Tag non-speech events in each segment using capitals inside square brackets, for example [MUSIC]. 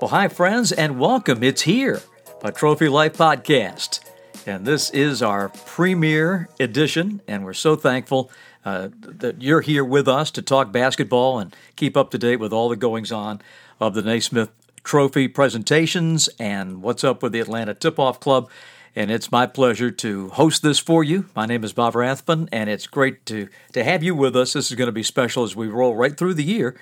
Well, hi, friends, and welcome. It's here, a Trophy Life podcast. And this is our premiere edition, and we're so thankful uh, that you're here with us to talk basketball and keep up to date with all the goings on of the Naismith Trophy presentations and what's up with the Atlanta Tip Off Club. And it's my pleasure to host this for you. My name is Bob Rathbun, and it's great to, to have you with us. This is going to be special as we roll right through the year.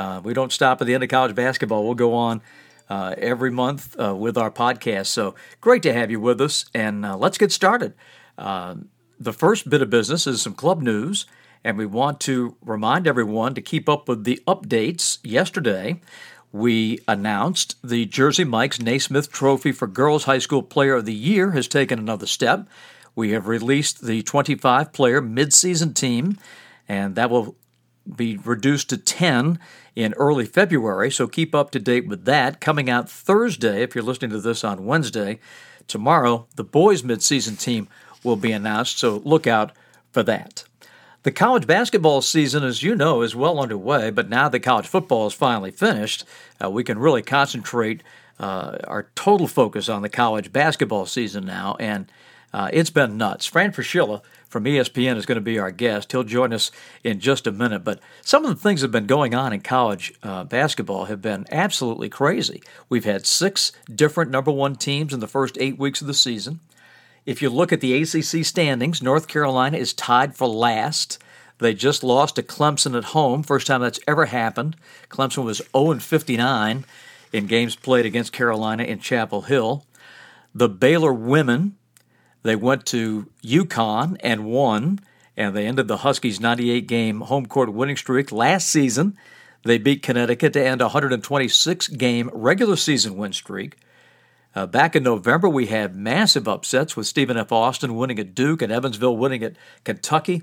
Uh, we don't stop at the end of college basketball. We'll go on uh, every month uh, with our podcast. So great to have you with us, and uh, let's get started. Uh, the first bit of business is some club news, and we want to remind everyone to keep up with the updates. Yesterday, we announced the Jersey Mike's Naismith Trophy for Girls High School Player of the Year has taken another step. We have released the 25 player midseason team, and that will be reduced to 10 in early February, so keep up to date with that. Coming out Thursday, if you're listening to this on Wednesday, tomorrow, the boys' midseason team will be announced, so look out for that. The college basketball season, as you know, is well underway, but now that college football is finally finished, uh, we can really concentrate uh, our total focus on the college basketball season now, and uh, it's been nuts. Fran Fraschilla from ESPN is going to be our guest. He'll join us in just a minute. But some of the things that have been going on in college uh, basketball have been absolutely crazy. We've had six different number one teams in the first eight weeks of the season. If you look at the ACC standings, North Carolina is tied for last. They just lost to Clemson at home, first time that's ever happened. Clemson was 0 59 in games played against Carolina in Chapel Hill. The Baylor women they went to UConn and won, and they ended the Huskies' 98 game home court winning streak last season. They beat Connecticut to end a 126 game regular season win streak. Uh, back in November, we had massive upsets with Stephen F. Austin winning at Duke and Evansville winning at Kentucky.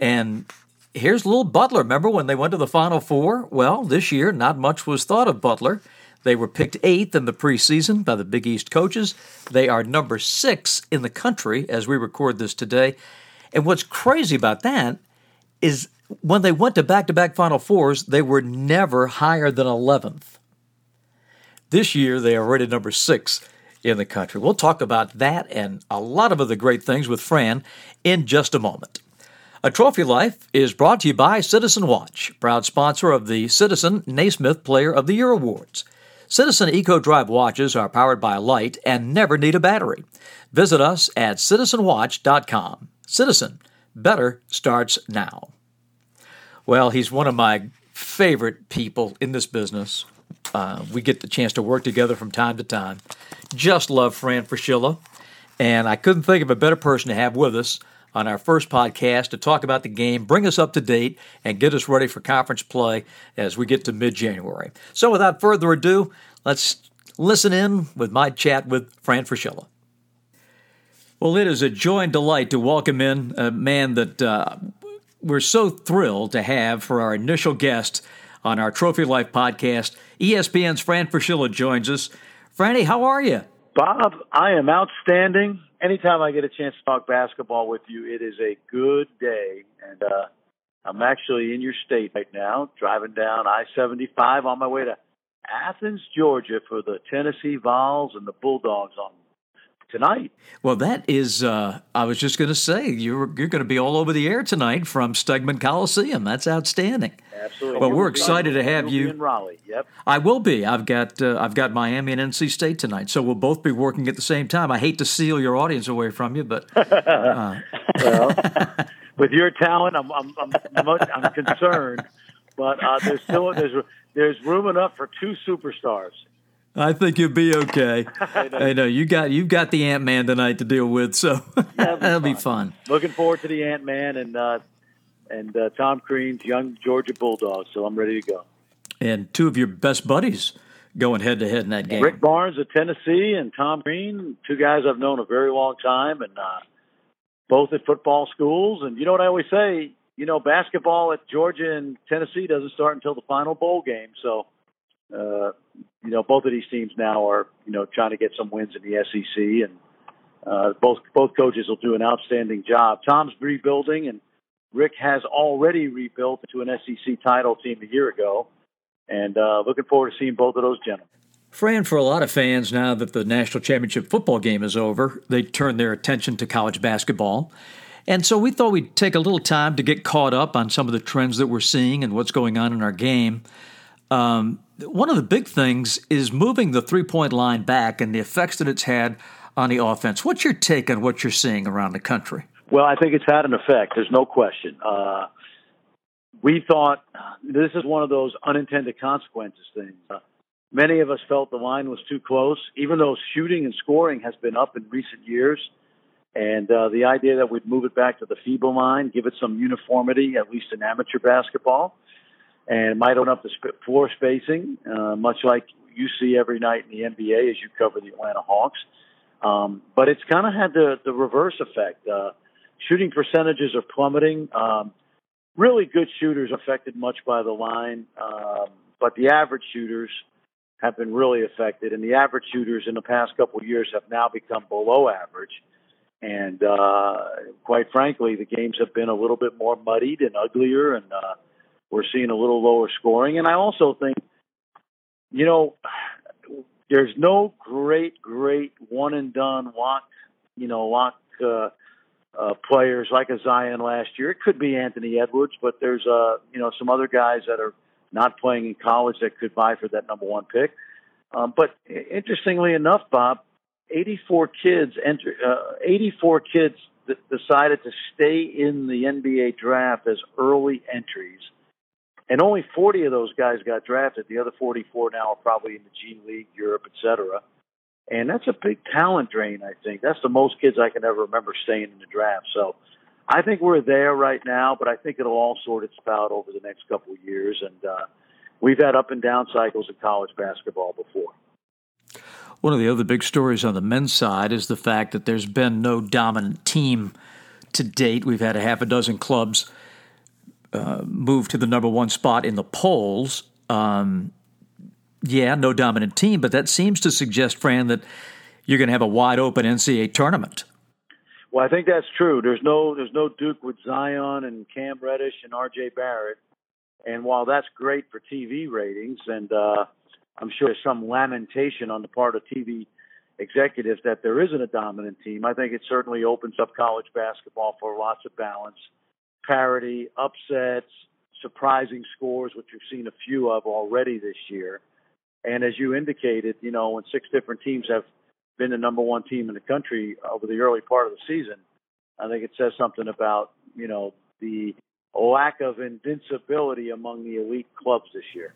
And here's little Butler. Remember when they went to the Final Four? Well, this year, not much was thought of Butler. They were picked eighth in the preseason by the Big East coaches. They are number six in the country as we record this today. And what's crazy about that is when they went to back to back Final Fours, they were never higher than 11th. This year, they are rated number six in the country. We'll talk about that and a lot of other great things with Fran in just a moment. A Trophy Life is brought to you by Citizen Watch, proud sponsor of the Citizen Naismith Player of the Year Awards. Citizen Eco Drive watches are powered by light and never need a battery. Visit us at citizenwatch.com. Citizen, better starts now. Well, he's one of my favorite people in this business. Uh, we get the chance to work together from time to time. Just love Fran Fraschilla, and I couldn't think of a better person to have with us on our first podcast to talk about the game, bring us up to date, and get us ready for conference play as we get to mid January. So, without further ado, let's listen in with my chat with Fran Fraschilla. Well, it is a joy and delight to welcome in a man that uh, we're so thrilled to have for our initial guest on our Trophy Life podcast. ESPN's Fran Fraschilla joins us. Franny, how are you? Bob, I am outstanding anytime I get a chance to talk basketball with you, it is a good day. And uh, I'm actually in your state right now, driving down I 75 on my way to Athens, Georgia for the Tennessee Vols and the Bulldogs on tonight. Well, that is, uh, I was just going to say, you're, you're going to be all over the air tonight from Stegeman Coliseum. That's outstanding. Absolutely. Well, we're excited to have you. in Raleigh. Yep. I will be. I've got uh, I've got Miami and NC State tonight, so we'll both be working at the same time. I hate to steal your audience away from you, but uh. [LAUGHS] well, with your talent, I'm I'm I'm, I'm concerned, but uh, there's still there's there's room enough for two superstars. I think you'll be okay. [LAUGHS] I know you got you've got the Ant Man tonight to deal with, so that'll, [LAUGHS] that'll be, fun. Looking forward to the Ant Man and uh, and uh, Tom Crean's young Georgia Bulldogs. So I'm ready to go. And two of your best buddies going head to head in that game. Rick Barnes of Tennessee and Tom Crean, two guys I've known a very long time, and uh, both at football schools. And you know what I always say? You know, basketball at Georgia and Tennessee doesn't start until the final bowl game. So uh, you know, both of these teams now are, you know, trying to get some wins in the SEC, and uh, both both coaches will do an outstanding job. Tom's rebuilding, and Rick has already rebuilt to an SEC title team a year ago, and uh, looking forward to seeing both of those gentlemen. Fran, for a lot of fans, now that the national championship football game is over, they turn their attention to college basketball. And so we thought we'd take a little time to get caught up on some of the trends that we're seeing and what's going on in our game. Um, one of the big things is moving the three point line back and the effects that it's had on the offense. What's your take on what you're seeing around the country? Well, I think it's had an effect. There's no question. Uh, we thought this is one of those unintended consequences things. Uh, many of us felt the line was too close, even though shooting and scoring has been up in recent years. And uh, the idea that we'd move it back to the FIBA line, give it some uniformity, at least in amateur basketball, and might open up the floor spacing, uh, much like you see every night in the NBA as you cover the Atlanta Hawks. Um, but it's kind of had the, the reverse effect. Uh, shooting percentages are plummeting. Um, really good shooters affected much by the line, um, but the average shooters have been really affected, and the average shooters in the past couple of years have now become below average. And uh, quite frankly, the games have been a little bit more muddied and uglier, and uh, we're seeing a little lower scoring. And I also think, you know, there's no great, great one and done lock, you know, lock uh, uh, players like a Zion last year. It could be Anthony Edwards, but there's uh, you know some other guys that are not playing in college that could vie for that number one pick. Um, but interestingly enough, Bob, 84 kids enter, uh, 84 kids th- decided to stay in the NBA draft as early entries. And only 40 of those guys got drafted. The other 44 now are probably in the G League, Europe, et cetera. And that's a big talent drain, I think. That's the most kids I can ever remember staying in the draft. So I think we're there right now, but I think it'll all sort itself out over the next couple of years. And uh, we've had up and down cycles in college basketball before. One of the other big stories on the men's side is the fact that there's been no dominant team to date. We've had a half a dozen clubs uh, move to the number one spot in the polls. Um, yeah, no dominant team, but that seems to suggest, Fran, that you're going to have a wide open NCAA tournament. Well, I think that's true. There's no there's no Duke with Zion and Cam Reddish and R.J. Barrett, and while that's great for TV ratings, and uh, I'm sure there's some lamentation on the part of TV executives that there isn't a dominant team. I think it certainly opens up college basketball for lots of balance, parity, upsets, surprising scores, which we've seen a few of already this year. And as you indicated, you know, when six different teams have been the number one team in the country over the early part of the season, I think it says something about, you know, the lack of invincibility among the elite clubs this year.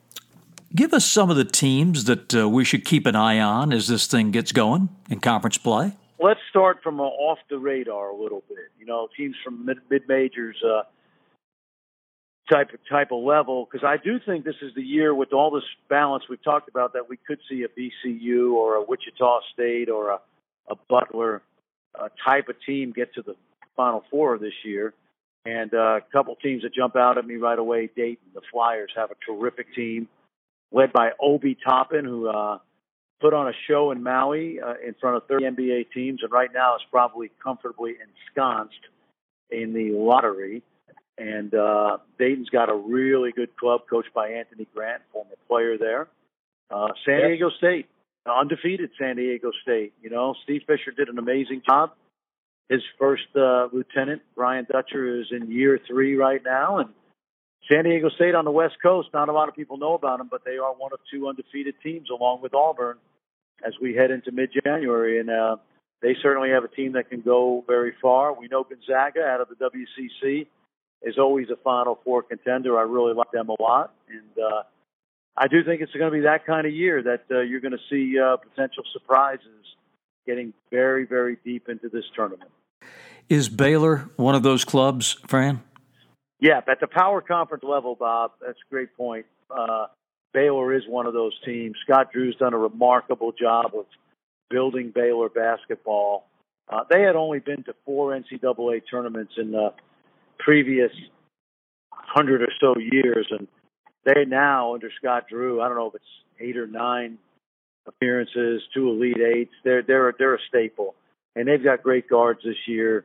Give us some of the teams that uh, we should keep an eye on as this thing gets going in conference play. Let's start from off the radar a little bit. You know, teams from mid majors uh, type of, type of level, because I do think this is the year with all this balance we've talked about that we could see a VCU or a Wichita State or a, a Butler uh, type of team get to the Final Four this year. And uh, a couple teams that jump out at me right away: Dayton, the Flyers have a terrific team led by Obi Toppin, who uh, put on a show in Maui uh, in front of 30 NBA teams, and right now is probably comfortably ensconced in the lottery. And uh, Dayton's got a really good club coached by Anthony Grant, former player there. Uh, San yep. Diego State, undefeated San Diego State. You know, Steve Fisher did an amazing job. His first uh, lieutenant, Brian Dutcher, is in year three right now, and San Diego State on the West Coast, not a lot of people know about them, but they are one of two undefeated teams along with Auburn as we head into mid January. And uh, they certainly have a team that can go very far. We know Gonzaga out of the WCC is always a Final Four contender. I really like them a lot. And uh, I do think it's going to be that kind of year that uh, you're going to see uh, potential surprises getting very, very deep into this tournament. Is Baylor one of those clubs, Fran? Yeah, at the power conference level, Bob, that's a great point. Uh, Baylor is one of those teams. Scott Drew's done a remarkable job of building Baylor basketball. Uh, they had only been to four NCAA tournaments in the previous hundred or so years, and they now under Scott Drew, I don't know if it's eight or nine appearances, two Elite Eights. They're they're they're a staple, and they've got great guards this year.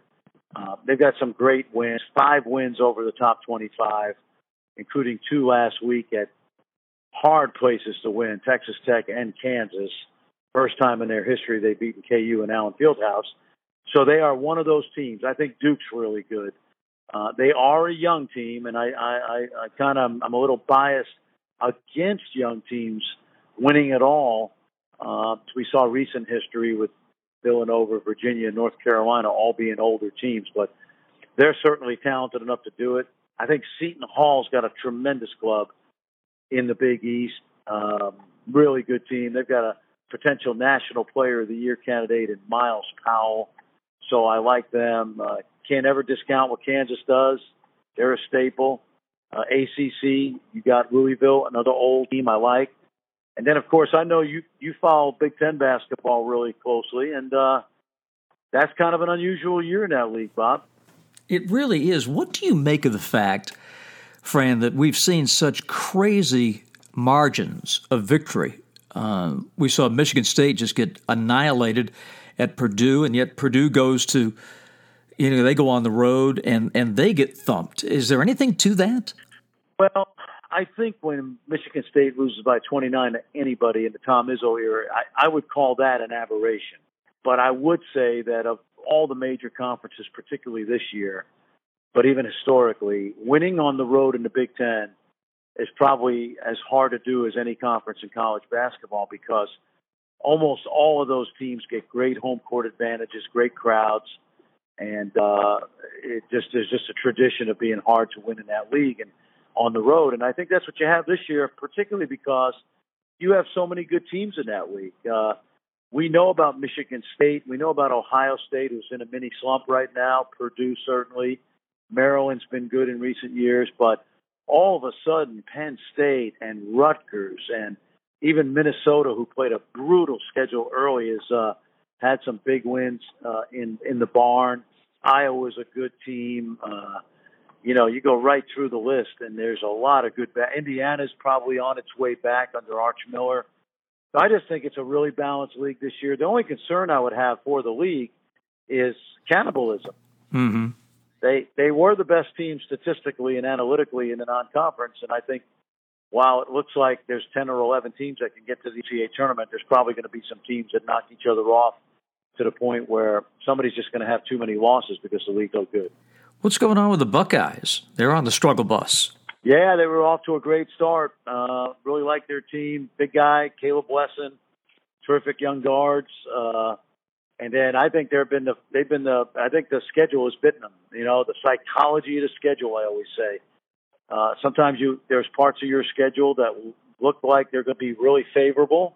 Uh, they've got some great wins, five wins over the top 25, including two last week at hard places to win. Texas Tech and Kansas. First time in their history they've beaten KU and Allen Fieldhouse. So they are one of those teams. I think Duke's really good. Uh, they are a young team, and I, I, I, I kind of I'm a little biased against young teams winning at all. Uh, we saw recent history with Villanova, Virginia, North Carolina, all being older teams, but they're certainly talented enough to do it. I think Seton Hall's got a tremendous club in the Big East. Um, really good team. They've got a potential National Player of the Year candidate in Myles Powell. So I like them. Uh, can't ever discount what Kansas does. They're a staple. Uh, ACC, you got Louisville, another old team I like. And then, of course, I know you you follow Big Ten basketball really closely, and uh, that's kind of an unusual year in that league, Bob. It really is. What do you make of the fact, Fran, that we've seen such crazy margins of victory? Uh, we saw Michigan State just get annihilated at Purdue, and yet Purdue goes to, you know, they go on the road and and they get thumped. Is there anything to that? Well, I think when Michigan State loses by 29 to anybody in the Tom Izzo era, I, I would call that an aberration. But I would say that of all the major conferences, particularly this year, but even historically, winning on the road in the Big Ten is probably as hard to do as any conference in college basketball because almost all of those teams get great home court advantages, great crowds, and uh, it just there's just a tradition of being hard to win in that league and on the road. And I think that's what you have this year, particularly because you have so many good teams in that league. Uh, we know about Michigan State. We know about Ohio State, who's in a mini slump right now. Purdue, certainly. Maryland's been good in recent years, but all of a sudden, Penn State and Rutgers and even Minnesota, who played a brutal schedule early, has uh, had some big wins uh, in in the barn. Iowa's a good team. Uh, you know, you go right through the list, and there's a lot of good. Ba- Indiana's probably on its way back under Arch Miller. I just think it's a really balanced league this year. The only concern I would have for the league is cannibalism. Mm-hmm. They they were the best team statistically and analytically in the non-conference, and I think while it looks like there's 10 or 11 teams that can get to the NCAA tournament, there's probably going to be some teams that knock each other off to the point where somebody's just going to have too many losses because the league's so good. What's going on with the Buckeyes? They're on the struggle bus. Yeah, they were off to a great start. Uh, really like their team. Big guy, Caleb Wesson, terrific young guards. Uh, and then I think they've been the they've been the I think the schedule has bitten them. You know, the psychology of the schedule. I always say. Uh, sometimes you there's parts of your schedule that look like they're going to be really favorable,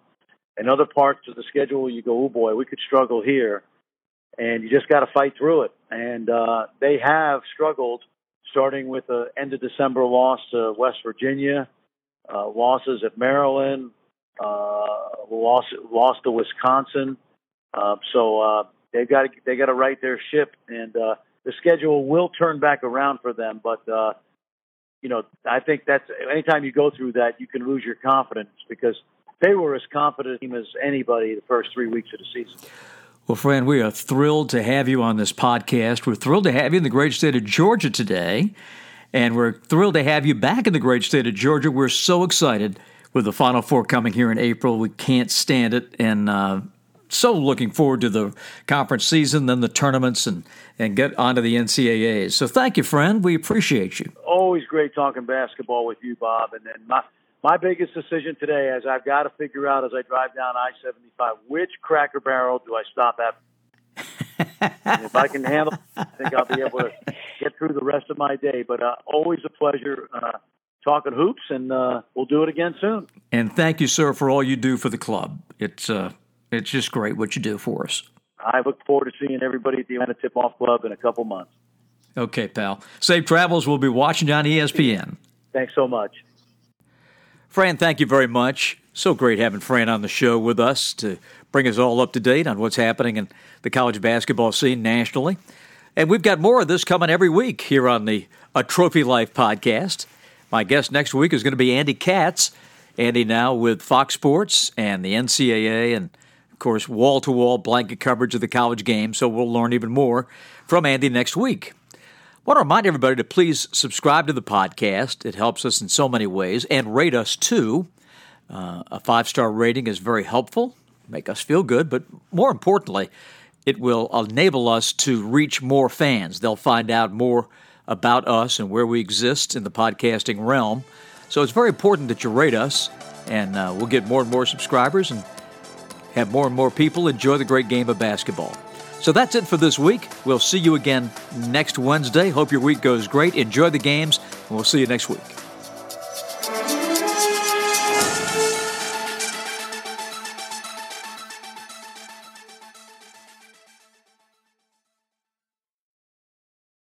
and other parts of the schedule you go, oh boy, we could struggle here, and you just got to fight through it. And uh, they have struggled starting with the end of December loss to West Virginia, uh, losses at Maryland, uh, loss loss to Wisconsin. Uh, so uh, they've got to they got to right their ship, and uh, the schedule will turn back around for them. But uh, you know, I think that's anytime you go through that, you can lose your confidence because they were as confident as anybody the first three weeks of the season. Well, Fran, we are thrilled to have you on this podcast. We're thrilled to have you in the great state of Georgia today. And we're thrilled to have you back in the great state of Georgia. We're so excited with the Final Four coming here in April. We can't stand it. And uh, so looking forward to the conference season, then the tournaments, and, and get onto the NCAAs. So thank you, friend. We appreciate you. Always great talking basketball with you, Bob. And then my my biggest decision today is I've got to figure out as I drive down I 75 which cracker barrel do I stop at. if I can handle I think I'll be able to get through the rest of my day. But uh, always a pleasure uh, talking hoops, and uh, we'll do it again soon. And thank you, sir, for all you do for the club. It's uh, it's just great what you do for us. I look forward to seeing everybody at the Atlanta Tip Off Club in a couple months. Okay, pal. Safe travels. We'll be watching on ESPN. Thanks so much. Fran, thank you very much. So great having Fran on the show with us to bring us all up to date on what's happening in the college basketball scene nationally. And we've got more of this coming every week here on the A Trophy Life podcast. My guest next week is going to be Andy Katz. Andy now with Fox Sports and the NCAA, and of course, wall to wall blanket coverage of the college game. So we'll learn even more from Andy next week I want to remind everybody to please subscribe to the podcast. It helps us in so many ways and rate us too. Uh, a five star rating is very helpful, make us feel good, but more importantly, it will enable us to reach more fans. They'll find out more about us and where we exist in the podcasting realm. So it's very important that you rate us, and uh, we'll get more and more subscribers and have more and more people enjoy the great game of basketball. So that's it for this week. We'll see you again next Wednesday. Hope your week goes great. Enjoy the games, and we'll see you next week.